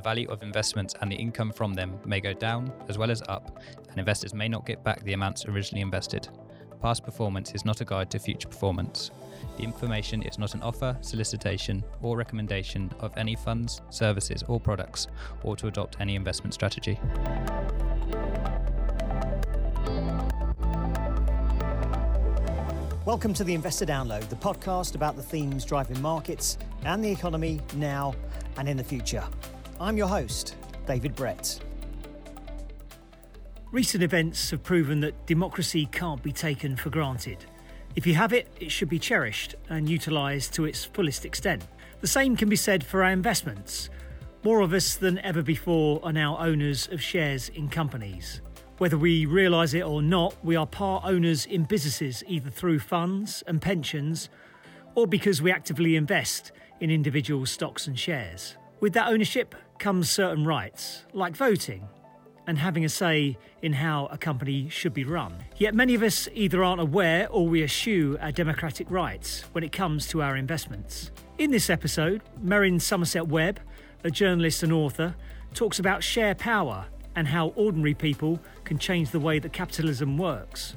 the value of investments and the income from them may go down as well as up, and investors may not get back the amounts originally invested. Past performance is not a guide to future performance. The information is not an offer, solicitation, or recommendation of any funds, services, or products, or to adopt any investment strategy. Welcome to the Investor Download, the podcast about the themes driving markets and the economy now and in the future. I'm your host, David Brett. Recent events have proven that democracy can't be taken for granted. If you have it, it should be cherished and utilised to its fullest extent. The same can be said for our investments. More of us than ever before are now owners of shares in companies. Whether we realise it or not, we are part owners in businesses either through funds and pensions or because we actively invest in individual stocks and shares. With that ownership comes certain rights, like voting and having a say in how a company should be run. Yet many of us either aren't aware or we eschew our democratic rights when it comes to our investments. In this episode, Merryn Somerset Webb, a journalist and author, talks about share power and how ordinary people can change the way that capitalism works.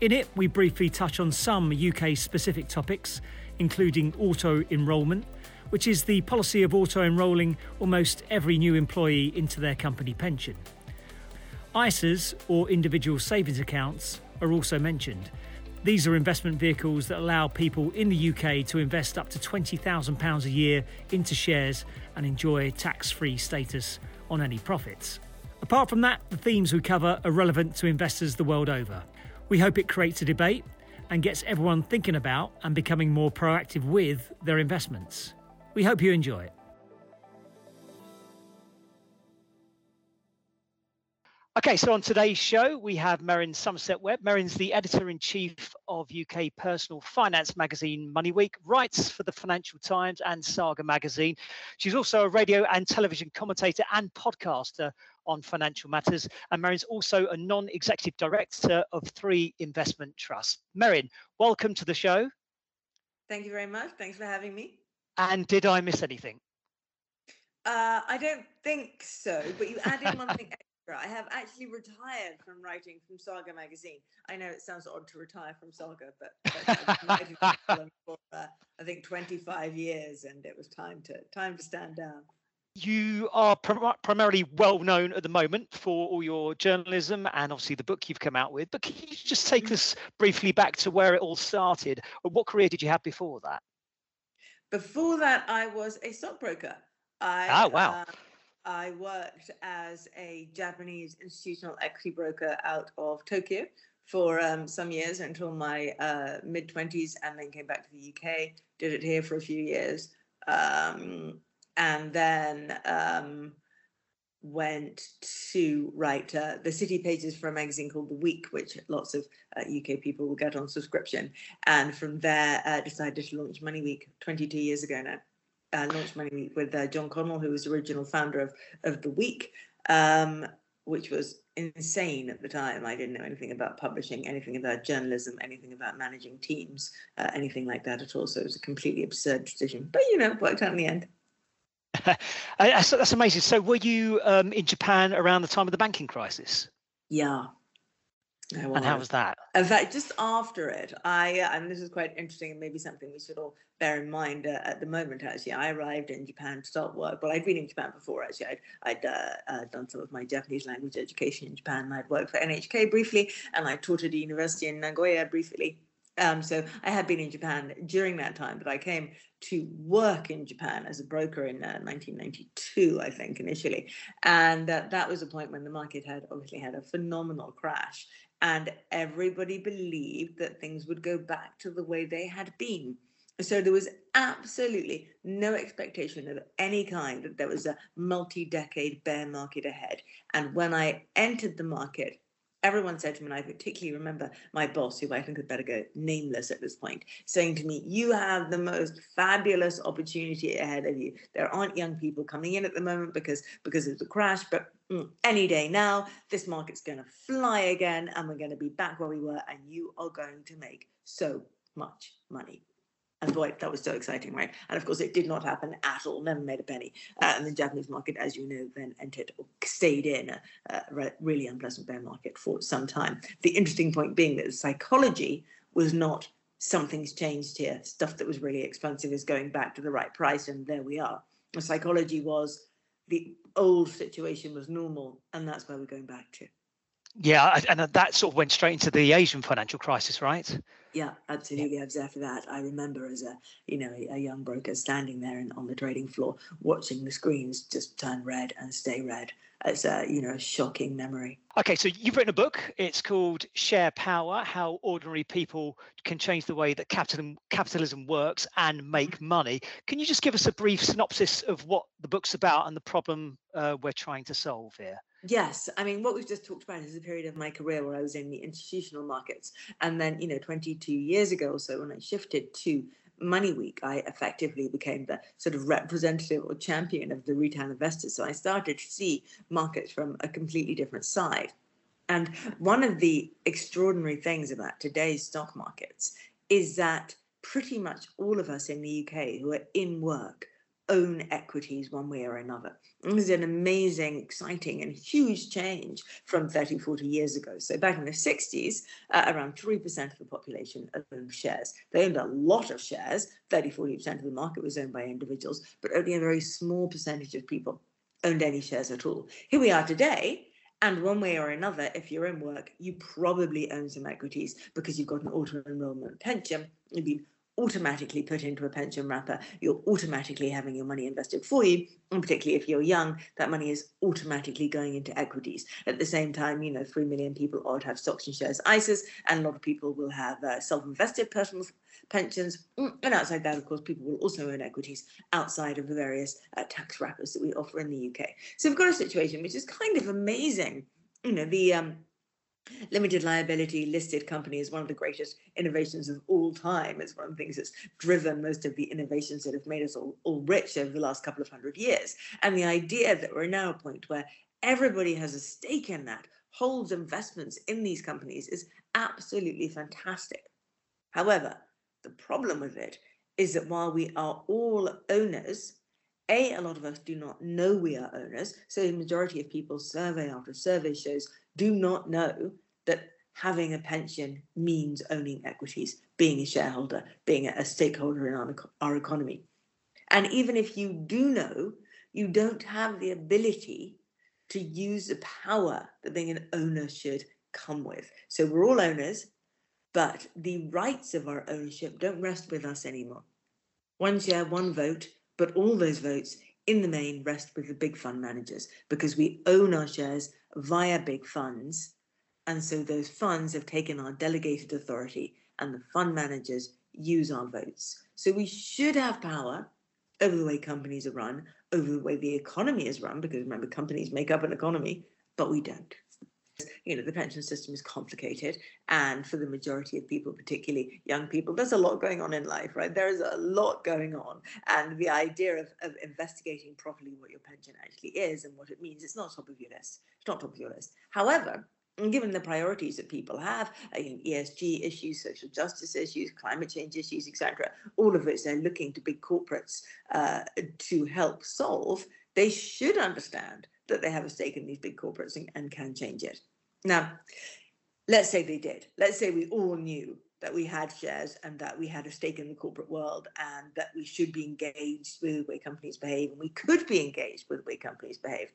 In it, we briefly touch on some UK specific topics, including auto enrolment, which is the policy of auto enrolling almost every new employee into their company pension. ISAs, or individual savings accounts, are also mentioned. These are investment vehicles that allow people in the UK to invest up to £20,000 a year into shares and enjoy tax free status on any profits. Apart from that, the themes we cover are relevant to investors the world over. We hope it creates a debate and gets everyone thinking about and becoming more proactive with their investments. We hope you enjoy it. Okay, so on today's show, we have Merryn Somerset Webb. Merryn's the editor in chief of UK personal finance magazine Money Week, writes for the Financial Times and Saga magazine. She's also a radio and television commentator and podcaster on financial matters. And Merryn's also a non executive director of three investment trusts. Merryn, welcome to the show. Thank you very much. Thanks for having me. And did I miss anything? Uh, I don't think so, but you added one thing extra. I have actually retired from writing from Saga magazine. I know it sounds odd to retire from Saga, but, but for uh, I think 25 years, and it was time to time to stand down. You are prim- primarily well known at the moment for all your journalism and obviously the book you've come out with. But can you just take mm. us briefly back to where it all started? What career did you have before that? Before that, I was a stockbroker. I, oh wow! Uh, I worked as a Japanese institutional equity broker out of Tokyo for um, some years until my uh, mid 20s and then came back to the UK, did it here for a few years, um, and then um, went to write uh, the city pages for a magazine called The Week, which lots of uh, UK people will get on subscription. And from there, uh, decided to launch Money Week 22 years ago now uh, launched Money Week with uh, Jolyon Connell, who was the original founder of of the Week, um, which was insane at the time. I didn't know anything about publishing, anything about journalism, anything about managing teams, uh, anything like that at all. So it was a completely absurd decision, but you know, worked out in the end. that's, that's, amazing. So, were you um, in Japan around the time of the banking crisis? Yeah, and how was that? In fact, just after it, I and this is quite interesting and maybe something we should all bear in mind uh, at the moment. Actually, I arrived in Japan to start work. Well, I'd been in Japan before. Actually, I'd, I'd uh, uh, done some of my Japanese language education in Japan. I'd worked for NHK briefly, and I taught at a university in Nagoya briefly. Um, so I had been in Japan during that time, but I came to work in Japan as a broker in uh, 1992, I think, initially. And uh, that was a point when the market had obviously had a phenomenal crash and everybody believed that things would go back to the way they had been. So there was absolutely no expectation of any kind that there was a multi decade bear market ahead. And when I entered the market, everyone said to me, and I particularly remember my boss, who I think had better go nameless at this point, saying to me, You have the most fabulous opportunity ahead of you. There aren't young people coming in at the moment because because of the crash, but mm, any day now, this market's going to fly again, and we're going to be back where we were, and you are going to make so much money. And boy, that was so exciting, right? And of course, it did not happen at all, never made a penny. Uh, and the Japanese market, as you know, then entered or stayed in a, a really unpleasant bear market for some time. The interesting point being that the psychology was not something's changed here. Stuff that was really expensive is going back to the right price, and there we are. The psychology was the old situation was normal, and that's where we're going back to. Yeah, and that sort of went straight into the Asian financial crisis, right? Yeah, absolutely. I was there for that. I remember as a you know a, a young broker standing there and on the trading floor, watching the screens just turn red and stay red. It's a you know a shocking memory. Okay, so you've written a book. It's called Share Power: How Ordinary People Can Change the Way That Capitalism Capitalism Works and Make Money. Can you just give us a brief synopsis of what the book's about and the problem uh, we're trying to solve here? Yes, I mean what we've just talked about is a period of my career where I was in the institutional markets, and then you know 22 years ago or so when I shifted to Money Week, I effectively became the sort of representative or champion of the retail investors. So I started to see markets from a completely different side. And one of the extraordinary things about today's stock markets is that pretty much all of us in the UK who are in work own equities one way or another. It was an amazing, exciting, and huge change from 30, 40 years ago. So back in the 60s, uh, around 3% of the population owned shares. They owned a lot of shares. 30, 40% of the market was owned by individuals, but only a very small percentage of people owned any shares at all. Here we are today. And one way or another, if you're in work, you probably own some equities because you've got an auto enrollment pension. You've been automatically put into a pension wrapper. You're automatically having your money invested for you. And particularly if you're young, that money is automatically going into equities. At the same time, you know, 3 million people to have stocks and shares ISAs, and a lot of people will have uh, self invested personal pensions. Mm, and outside that, of course, people will also own equities outside of the various uh, tax wrappers that we offer in the UK. So we've got a situation which is kind of amazing. You know, the um, Limited liability listed company is one of the greatest innovations of all time. It's one of the things that's driven most of the innovations that have made us all, all rich over the last couple of hundred years. And the idea that we're now at a point where everybody has a stake in that, holds investments in these companies, is absolutely fantastic. However, the problem with it is that while we are all owners, a, a lot of us do not know we are owners. So the majority of people, survey after survey shows, do not know that having a pension means owning equities, being a shareholder, being a stakeholder in our, our economy. And even if you do know, you don't have the ability to use the power that being an owner should come with. So we're all owners, but the rights of our ownership don't rest with us anymore. One share, one vote, but all those votes in the main rest with the big fund managers because we own our shares via big funds. And so those funds have taken our delegated authority and the fund managers use our votes. So we should have power over the way companies are run, over the way the economy is run, because remember, companies make up an economy, but we don't you know the pension system is complicated and for the majority of people particularly young people there's a lot going on in life right there is a lot going on and the idea of, of investigating properly what your pension actually is and what it means it's not top of your list it's not top of your list however given the priorities that people have, uh, ESG issues, social justice issues, climate change issues, etc., all of which they're looking to big corporates uh, to help solve, they should understand that they have a stake in these big corporates and, and can change it. Now, let's say they did. Let's say we all knew that we had shares and that we had a stake in the corporate world and that we should be engaged with the way companies behave and we could be engaged with the way companies behave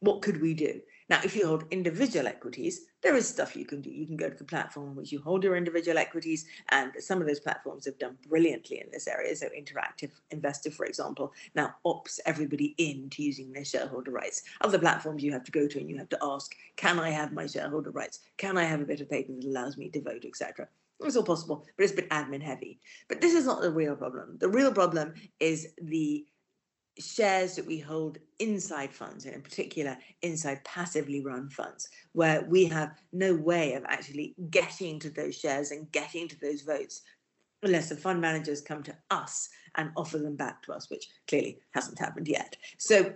what could we do? Now, if you hold individual equities, there is stuff you can do. You can go to the platform in which you hold your individual equities, and some of those platforms have done brilliantly in this area. So, Interactive Investor, for example, now opts everybody into using their shareholder rights. Other platforms you have to go to and you have to ask, can I have my shareholder rights? Can I have a bit of paper that allows me to vote, etc. It's all possible, but it's a bit admin heavy. But this is not the real problem. The real problem is the shares that we hold inside funds, and in particular inside passively run funds, where we have no way of actually getting to those shares and getting to those votes unless the fund managers come to us and offer them back to us, which clearly hasn't happened yet. So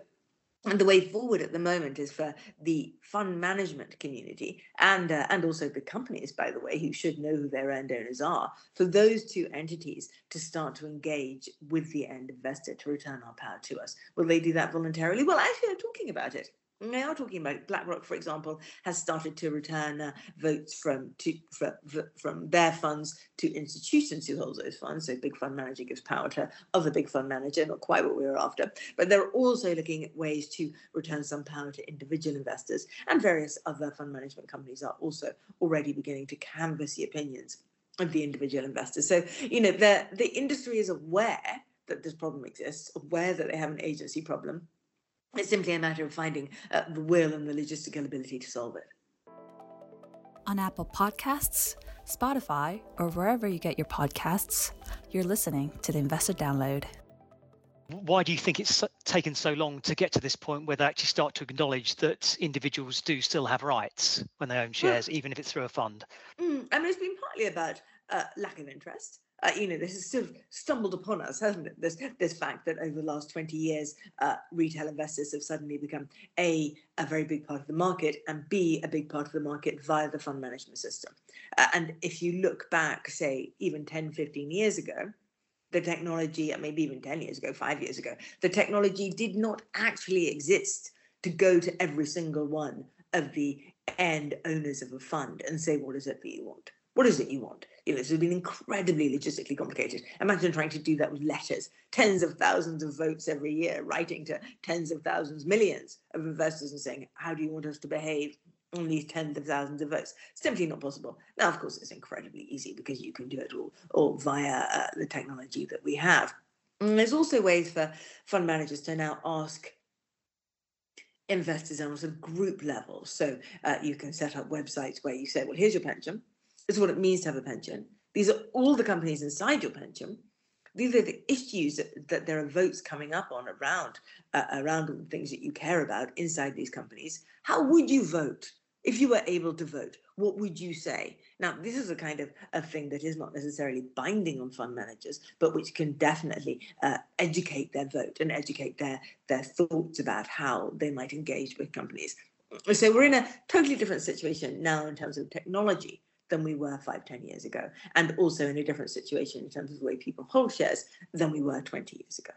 And the way forward at the moment is for the fund management community and uh, and also the companies, by the way, who should know who their end owners are, for those two entities to start to engage with the end investor to return our power to us. Will they do that voluntarily? Well, actually, they're talking about it. They are talking about. BlackRock, for example, has started to return uh, votes from to from, from their funds to institutions who hold those funds. So, big fund manager gives power to other big fund manager, not quite what we were after. But they're also looking at ways to return some power to individual investors, and various other fund management companies are also already beginning to canvass the opinions of the individual investors. So, you know, the the industry is aware that this problem exists, aware that they have an agency problem it's simply a matter of finding uh, the will and the logistical ability to solve it. On Apple Podcasts, Spotify, or wherever you get your podcasts, you're listening to the Investor Download. Why do you think it's taken so long to get to this point where they actually start to acknowledge that individuals do still have rights when they own shares, well, even if it's through a fund? Mm, I mean, it's been partly about uh, lack of interest uh, you know, this has sort of stumbled upon us, hasn't it? This this fact that over the last 20 years, uh, retail investors have suddenly become a a very big part of the market, and b a big part of the market via the fund management system. Uh, and if you look back, say even 10, 15 years ago, the technology, maybe even 10 years ago, five years ago, the technology did not actually exist to go to every single one of the end owners of a fund and say, what is it that you want? What is it you want? You know, this has been incredibly logistically complicated. Imagine trying to do that with letters, tens of thousands of votes every year, writing to tens of thousands, millions of investors and saying, how do you want us to behave on these tens of thousands of votes? Simply not possible. Now, of course, it's incredibly easy because you can do it all, all via uh, the technology that we have. And there's also ways for fund managers to now ask investors on a sort of group level. So uh, you can set up websites where you say, well, here's your pension is what it means to have a pension. These are all the companies inside your pension. These are the issues that, that there are votes coming up on around uh, around things that you care about inside these companies. How would you vote if you were able to vote? What would you say? Now, this is a kind of a thing that is not necessarily binding on fund managers, but which can definitely uh, educate their vote and educate their their thoughts about how they might engage with companies. So we're in a totally different situation now in terms of technology than we were five, ten years ago, and also in a different situation in terms of the way people hold shares than we were 20 years ago.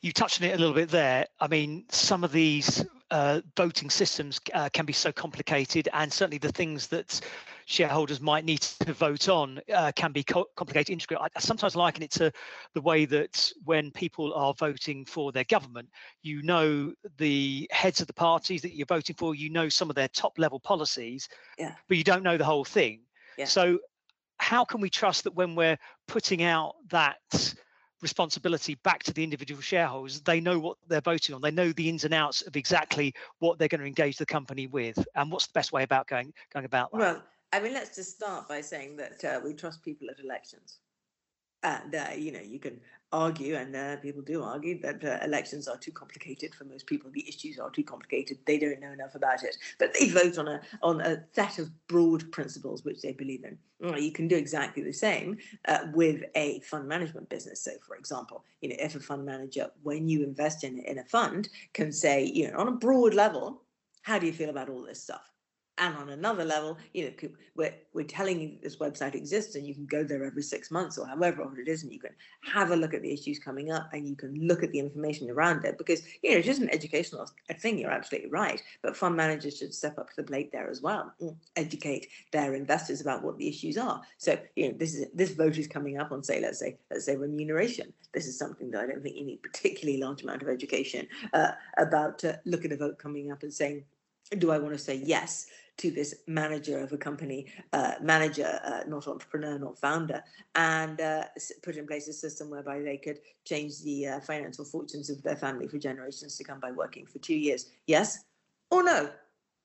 You touched on it a little bit there. I mean, some of these uh, voting systems uh, can be so complicated, and certainly the things that shareholders might need to vote on uh, can be co- complicated. Integrate. I sometimes liken it to the way that when people are voting for their government, you know the heads of the parties that you're voting for, you know some of their top level policies, yeah. but you don't know the whole thing. Yeah. So, how can we trust that when we're putting out that responsibility back to the individual shareholders. They know what they're voting on. They know the ins and outs of exactly what they're going to engage the company with, and what's the best way about going going about that. Well, I mean, let's just start by saying that uh, we trust people at elections. And, uh, you know, you can argue, and uh, people do argue, that uh, elections are too complicated for most people. The issues are too complicated. They don't know enough about it. But they vote on a, on a set of broad principles which they believe in. you can do exactly the same uh, with a fund management business. So, for example, you know, if a fund manager, when you invest in, in a fund, can say, you know, on a broad level, how do you feel about all this stuff? And on another level, you know, we're, we're telling you this website exists and you can go there every six months or however old it is, and you can have a look at the issues coming up and you can look at the information around it because, you know, it's just an educational thing. You're absolutely right. But fund managers should step up to the plate there as well, educate their investors about what the issues are. So, you know, this is this vote is coming up on, say, let's say, let's say remuneration. This is something that I don't think you need particularly large amount of education uh, about. Uh, look at a vote coming up and saying, do I want to say yes to this manager of a company, uh, manager, uh, not entrepreneur, not founder, and uh, put in place a system whereby they could change the uh, financial fortunes of their family for generations to come by working for two years. Yes or no?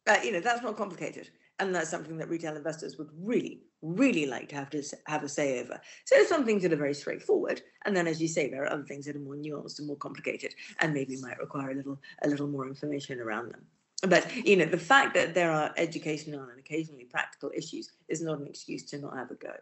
Uh, you know, that's not complicated. And that's something that retail investors would really, really like to have to have a say over. So some things that are very straightforward, and then, as you say, there are other things that are more nuanced and more complicated, and maybe might require a little, a little more information around them but you know the fact that there are educational and occasionally practical issues is not an excuse to not have a go.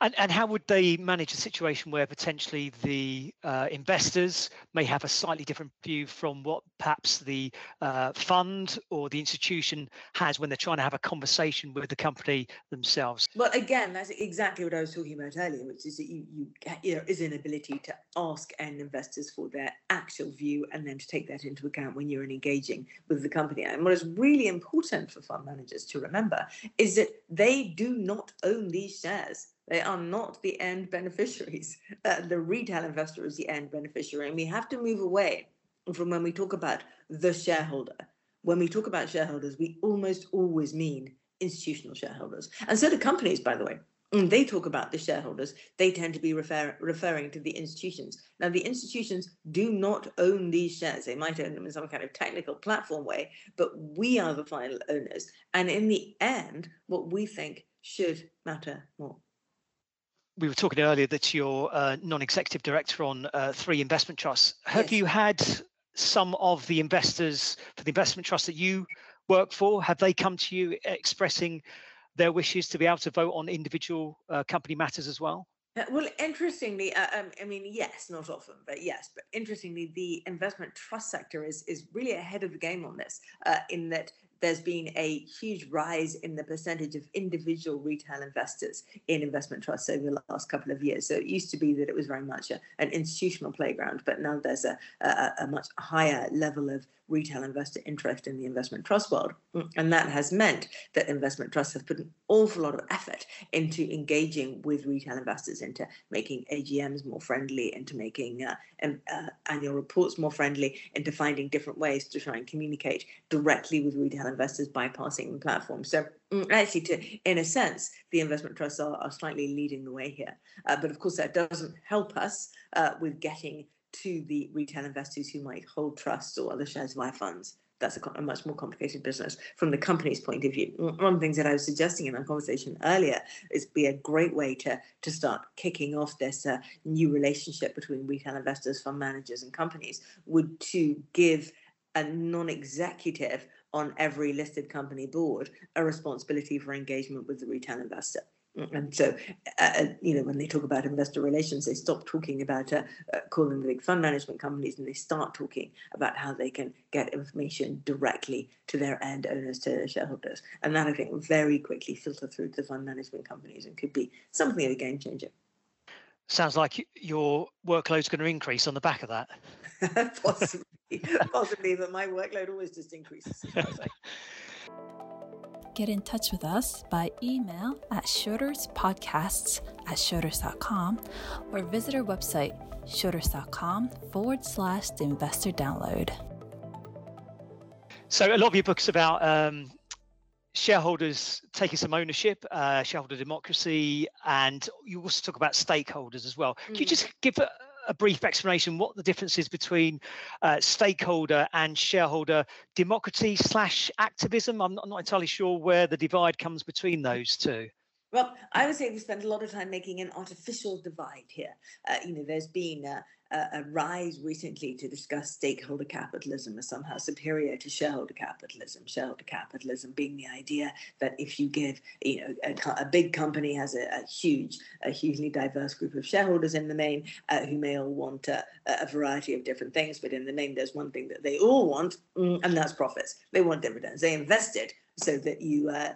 And, and how would they manage a situation where potentially the uh, investors may have a slightly different view from what perhaps the uh, fund or the institution has when they're trying to have a conversation with the company themselves. Well, again, that's exactly what I was talking about earlier, which is that you, you there is an ability to ask end investors for their actual view and then to take that into account when you're engaging with the company. And what is really important for fund managers to remember is that they do not own these shares. They are not the end beneficiaries. Uh, the retail investor is the end beneficiary. And we have to move away from when we talk about the shareholder. When we talk about shareholders, we almost always mean institutional shareholders. And so do companies, by the way. When they talk about the shareholders, they tend to be refer- referring to the institutions. Now, the institutions do not own these shares. They might own them in some kind of technical platform way, but we are the final owners. And in the end, what we think should matter more we were talking earlier that you're a non-executive director on uh, three investment trusts. Have yes. you had some of the investors for the investment trust that you work for? Have they come to you expressing their wishes to be able to vote on individual uh, company matters as well? Uh, well, interestingly, uh, um, I mean, yes, not often, but yes. But interestingly, the investment trust sector is is really ahead of the game on this, uh, in that there's been a huge rise in the percentage of individual retail investors in investment trusts over the last couple of years. So it used to be that it was very much a, an institutional playground, but now there's a, a, a much higher level of retail investor interest in the investment trust world. And that has meant that investment trusts have put an awful lot of effort into engaging with retail investors, into making AGMs more friendly, into making uh, uh, annual reports more friendly, into finding different ways to try and communicate directly with retail investors bypassing the platform. So mm, actually, to in a sense, the investment trusts are, are slightly leading the way here. Uh, but of course, that doesn't help us uh, with getting to the retail investors who might hold trusts or other shares via funds. That's a, a, much more complicated business from the company's point of view. One of the things that I was suggesting in our conversation earlier is be a great way to to start kicking off this uh, new relationship between retail investors, fund managers, and companies would to give a non-executive on every listed company board a responsibility for engagement with the retail investor. Mm, and so, uh, uh, you know, when they talk about investor relations, they stop talking about uh, uh, calling the big fund management companies and they start talking about how they can get information directly to their end owners, to their shareholders. And that, I think, will very quickly filter through to the fund management companies and could be something of a game changer. Sounds like your workload's going to increase on the back of that. possibly, possibly, but my workload always just increases. Get in touch with us by email at schroderspodcasts at schroders.com or visit our website, schroders.com forward slash the investor download. So, a lot of your books about um, shareholders taking some ownership, uh, shareholder democracy, and you also talk about stakeholders as well. Mm. Can you just give a, a, brief explanation what the difference is between uh, stakeholder and shareholder democracy slash activism? I'm not, I'm not entirely sure where the divide comes between those two. Well, I would say we spent a lot of time making an artificial divide here. Uh, you know, there's been uh, a, rise recently to discuss stakeholder capitalism as somehow superior to shareholder capitalism. Shareholder capitalism being the idea that if you give, you know, a, a big company has a, a, huge, a hugely diverse group of shareholders in the main uh, who may all want a, a, variety of different things, but in the main, there's one thing that they all want, mm, and that's profits. They want dividends. They invested so that you uh,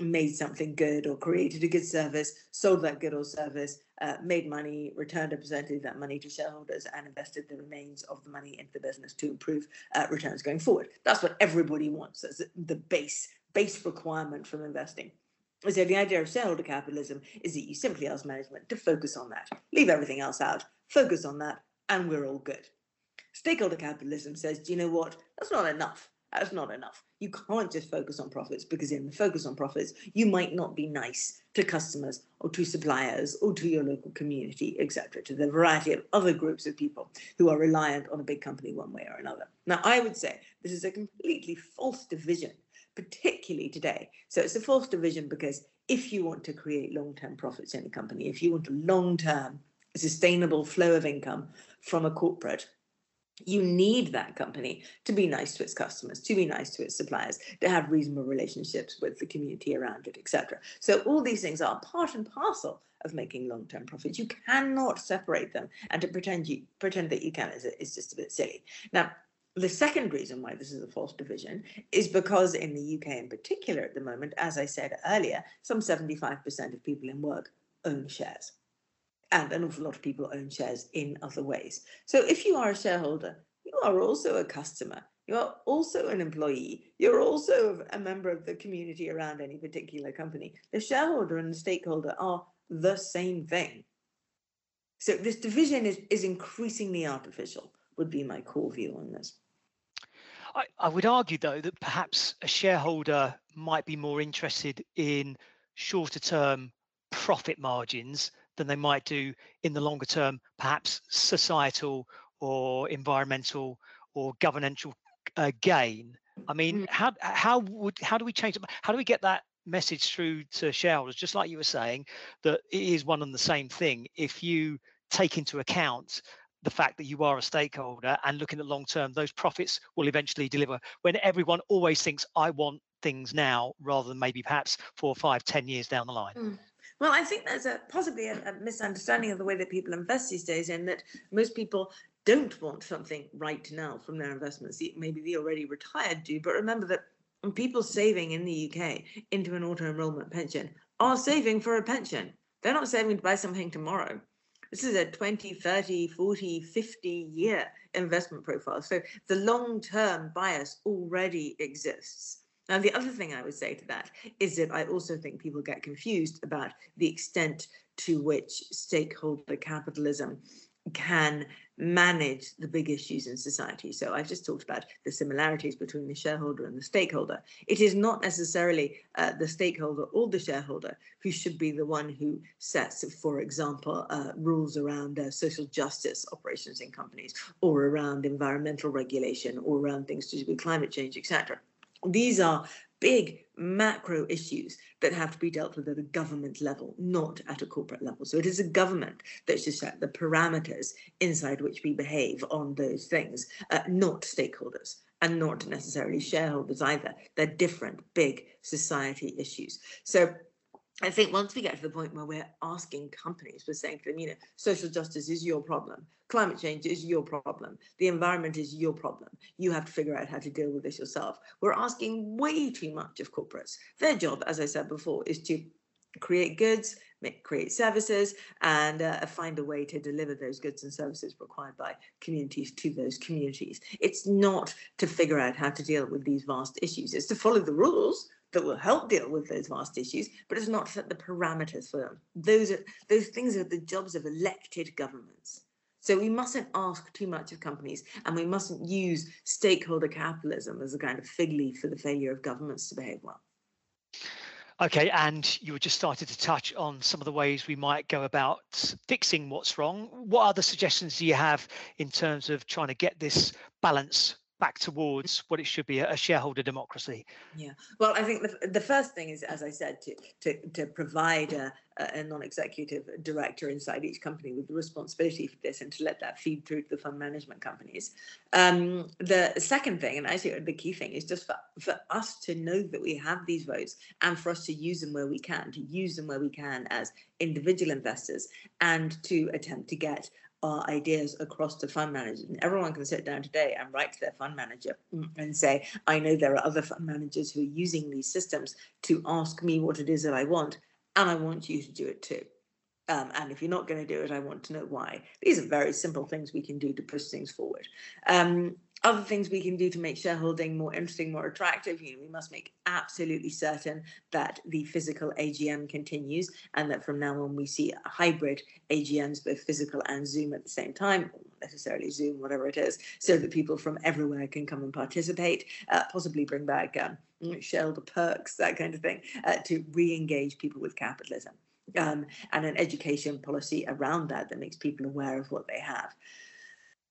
made something good or created a good service, sold that good or service, uh, made money, returned a percentage of that money to shareholders, and invested the remains of the money into the business to improve uh, returns going forward. That's what everybody wants. That's the base base requirement from investing. So the idea of shareholder capitalism is that you simply ask management to focus on that, leave everything else out, focus on that, and we're all good. Stakeholder capitalism says, do you know what? That's not enough. That's not enough. You can't just focus on profits because in the focus on profits, you might not be nice to customers or to suppliers or to your local community, etc., to the variety of other groups of people who are reliant on a big company one way or another. Now, I would say this is a completely false division, particularly today. So it's a false division because if you want to create long term profits in a company, if you want a long term sustainable flow of income from a corporate you need that company to be nice to its customers to be nice to its suppliers to have reasonable relationships with the community around it etc so all these things are part and parcel of making long-term profits. You cannot separate them and to pretend you pretend that you can is, is just a bit silly. Now The second reason why this is a false division is because in the UK in particular at the moment, as I said earlier, some 75% of people in work own shares. And an awful lot of people own shares in other ways. So if you are a shareholder, you are also a customer. You are also an employee. You're also a member of the community around any particular company. The shareholder and the stakeholder are the same thing. So this division is, is increasingly artificial, would be my core view on this. I, I would argue, though, that perhaps a shareholder might be more interested in shorter term profit margins than they might do in the longer term, perhaps societal or environmental or governmental uh, gain. I mean, mm. how how would how do we change it? How do we get that message through to shareholders? Just like you were saying, that it is one and the same thing. If you take into account the fact that you are a stakeholder and looking at long term, those profits will eventually deliver. When everyone always thinks, "I want things now," rather than maybe perhaps four, five, ten years down the line. Mm. Well, I think there's a possibly a, a, misunderstanding of the way that people invest these days, in that most people don't want something right now from their investments. Maybe the already retired do, but remember that people saving in the UK into an auto enrollment pension are saving for a pension. They're not saving to buy something tomorrow. This is a 20, 30, 40, 50 year investment profile. So the long term bias already exists. Now, the other thing I would say to that is that I also think people get confused about the extent to which stakeholder capitalism can manage the big issues in society. So I've just talked about the similarities between the shareholder and the stakeholder. It is not necessarily uh, the stakeholder or the shareholder who should be the one who sets, for example, uh, rules around uh, social justice operations in companies or around environmental regulation or around things to do with climate change, etc. These are big macro issues that have to be dealt with at a government level, not at a corporate level. So it is a government that should set the parameters inside which we behave on those things, uh, not stakeholders and not necessarily shareholders either. They're different big society issues. So I think once we get to the point where we're asking companies, we're saying to them, you know, social justice is your problem, climate change is your problem, the environment is your problem. You have to figure out how to deal with this yourself. We're asking way too much of corporates. Their job, as I said before, is to create goods, make, create services, and uh, find a way to deliver those goods and services required by communities to those communities. It's not to figure out how to deal with these vast issues. It's to follow the rules that will help deal with those vast issues, but it's not set the parameters for them. Those are those things are the jobs of elected governments. So we mustn't ask too much of companies, and we mustn't use stakeholder capitalism as a kind of fig leaf for the failure of governments to behave well. Okay, and you were just started to touch on some of the ways we might go about fixing what's wrong. What other suggestions do you have in terms of trying to get this balance back towards what it should be a shareholder democracy. Yeah. Well i think the, the first thing is as i said to to, to provide a, a non-executive director inside each company with the responsibility for this and to let that feed through to the fund management companies. Um, the second thing and actually the key thing is just for, for us to know that we have these votes and for us to use them where we can to use them where we can as individual investors and to attempt to get our ideas across to fund managers. And everyone can sit down today and write to their fund manager and say, I know there are other fund managers who are using these systems to ask me what it is that I want, and I want you to do it too. Um, and if you're not going to do it, I want to know why. These are very simple things we can do to push things forward. Um, other things we can do to make shareholding more interesting, more attractive, you know, we must make absolutely certain that the physical AGM continues and that from now on we see hybrid AGMs, both physical and Zoom at the same time, or necessarily Zoom, whatever it is, so that people from everywhere can come and participate, uh, possibly bring back um, shareholder perks, that kind of thing, uh, to re-engage people with capitalism. Um, and an education policy around that that makes people aware of what they have.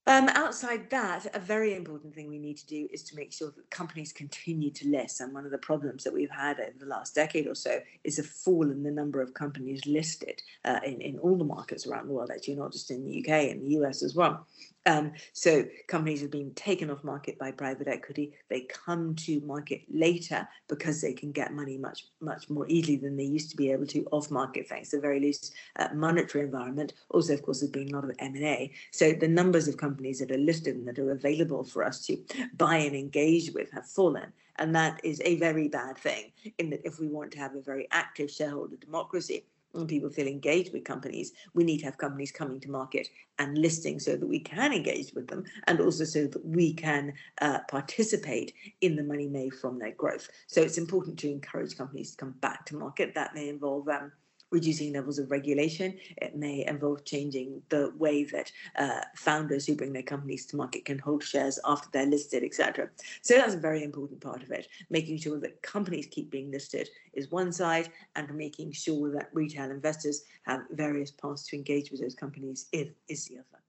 Um, outside that, a very important thing we need to do is to make sure that companies continue to list. And one of the problems that we've had over the last decade or so is a fall in the number of companies listed uh, in, in all the markets around the world, actually, not just in the UK, in the US as well. Um, so companies have been taken off market by private equity. They come to market later because they can get money much much more easily than they used to be able to off market thanks to a very loose uh, monetary environment. Also, of course, there's been a lot of M and A. So the numbers of companies that are listed and that are available for us to buy and engage with have fallen. And that is a very bad thing, in that if we want to have a very active shareholder democracy, and people feel engaged with companies, we need to have companies coming to market and listing so that we can engage with them and also so that we can uh, participate in the money made from their growth. So it's important to encourage companies to come back to market. That may involve um, reducing levels of regulation. It may involve changing the way that uh, founders who bring their companies to market can hold shares after they're listed, etc. So that's a very important part of it. Making sure that companies keep being listed is one side, and making sure that retail investors have various paths to engage with those companies is, is the other.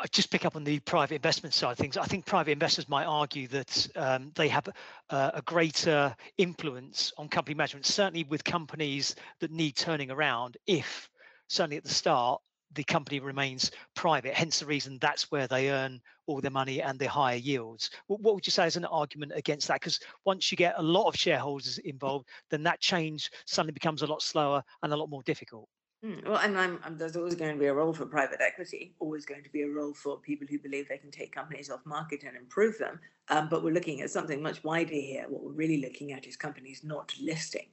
I just pick up on the private investment side of things. I think private investors might argue that um, they have uh, a greater influence on company management, certainly with companies that need turning around. If certainly at the start the company remains private, hence the reason that's where they earn all their money and their higher yields. What, what would you say is an argument against that? Because once you get a lot of shareholders involved, then that change suddenly becomes a lot slower and a lot more difficult. Mm, well, and I'm, I'm, there's always going to be a role for private equity, always going to be a role for people who believe they can take companies off market and improve them. Um, but we're looking at something much wider here. What we're really looking at is companies not listing,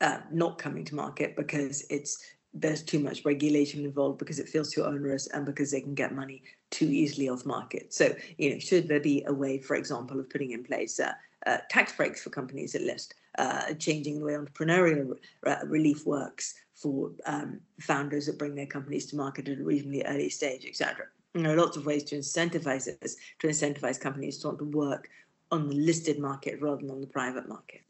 uh, not coming to market because it's there's too much regulation involved because it feels too onerous and because they can get money too easily off market. So, you know, should there be a way, for example, of putting in place uh, uh, tax breaks for companies that list, uh, changing the way entrepreneurial re- relief works, for um, founders that bring their companies to market at a reasonably early stage, etc. There are lots of ways to incentivize this, to incentivize companies to want to work on the listed market rather than on the private market.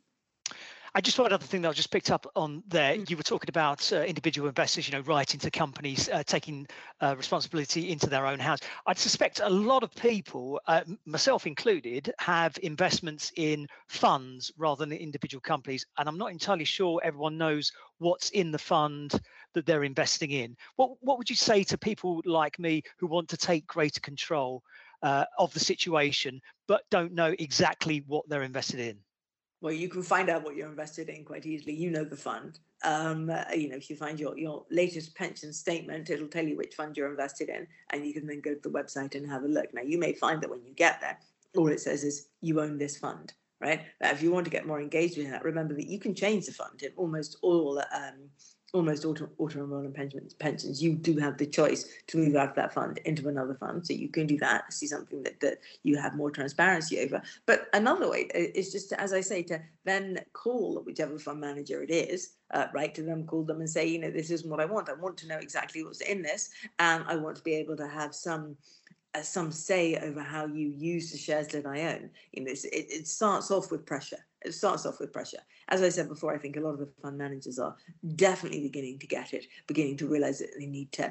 I just one other thing that I just picked up on there. Mm. You were talking about uh, individual investors, you know, writing to companies, uh, taking uh, responsibility into their own hands. I'd suspect a lot of people, uh, myself included, have investments in funds rather than individual companies, and I'm not entirely sure everyone knows what's in the fund that they're investing in. What what would you say to people like me who want to take greater control uh, of the situation but don't know exactly what they're invested in? Well, you can find out what you're invested in quite easily. You know the fund. Um, uh, you know, if you find your, your latest pension statement, it'll tell you which fund you're invested in, and you can then go to the website and have a look. Now, you may find that when you get there, all it says is you own this fund, right? Now, if you want to get more engaged with that, remember that you can change the fund in almost all um, almost auto, auto enrollment pensions, pensions, you do have the choice to move out of that fund into another fund. So you can do that, see something that, that you have more transparency over. But another way is just, to, as I say, to then call whichever fund manager it is, uh, write to them, call them and say, you know, this is what I want. I want to know exactly what's in this. And I want to be able to have some uh, some say over how you use the shares that I own. You know, it, it starts off with pressure it starts off with pressure. As I said before, I think a lot of the fund managers are definitely beginning to get it, beginning to realize that they need to uh,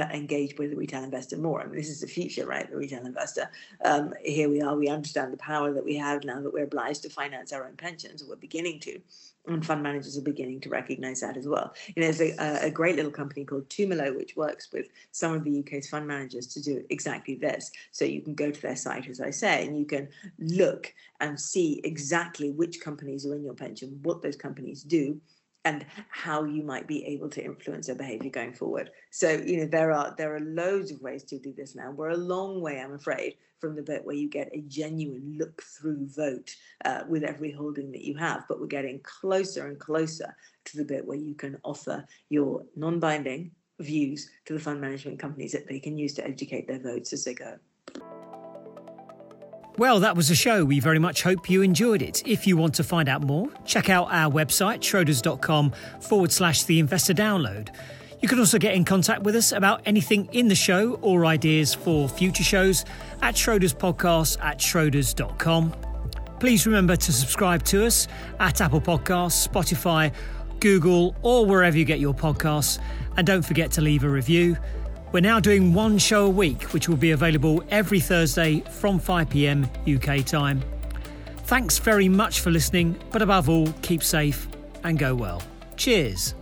engage with the retail investor more. I mean, this is the future, right? The retail investor. Um, here we are. We understand the power that we have now that we're obliged to finance our own pensions, or we're beginning to and fund managers are beginning to recognize that as well. You know, there's a, a, great little company called Tumelo, which works with some of the UK's fund managers to do exactly this. So you can go to their site, as I say, and you can look and see exactly which companies are in your pension, what those companies do, and how you might be able to influence their behavior going forward. So, you know, there are there are loads of ways to do this now. We're a long way, I'm afraid, from the bit where you get a genuine look through vote uh, with every holding that you have, but we're getting closer and closer to the bit where you can offer your non-binding views to the fund management companies that they can use to educate their votes as they go. Well, that was the show. We very much hope you enjoyed it. If you want to find out more, check out our website, schroders.com forward slash the investor download. You can also get in contact with us about anything in the show or ideas for future shows at Schroders Podcast at schroders.com. Please remember to subscribe to us at Apple Podcasts, Spotify, Google, or wherever you get your podcasts. And don't forget to leave a review. We're now doing one show a week, which will be available every Thursday from 5 pm UK time. Thanks very much for listening, but above all, keep safe and go well. Cheers.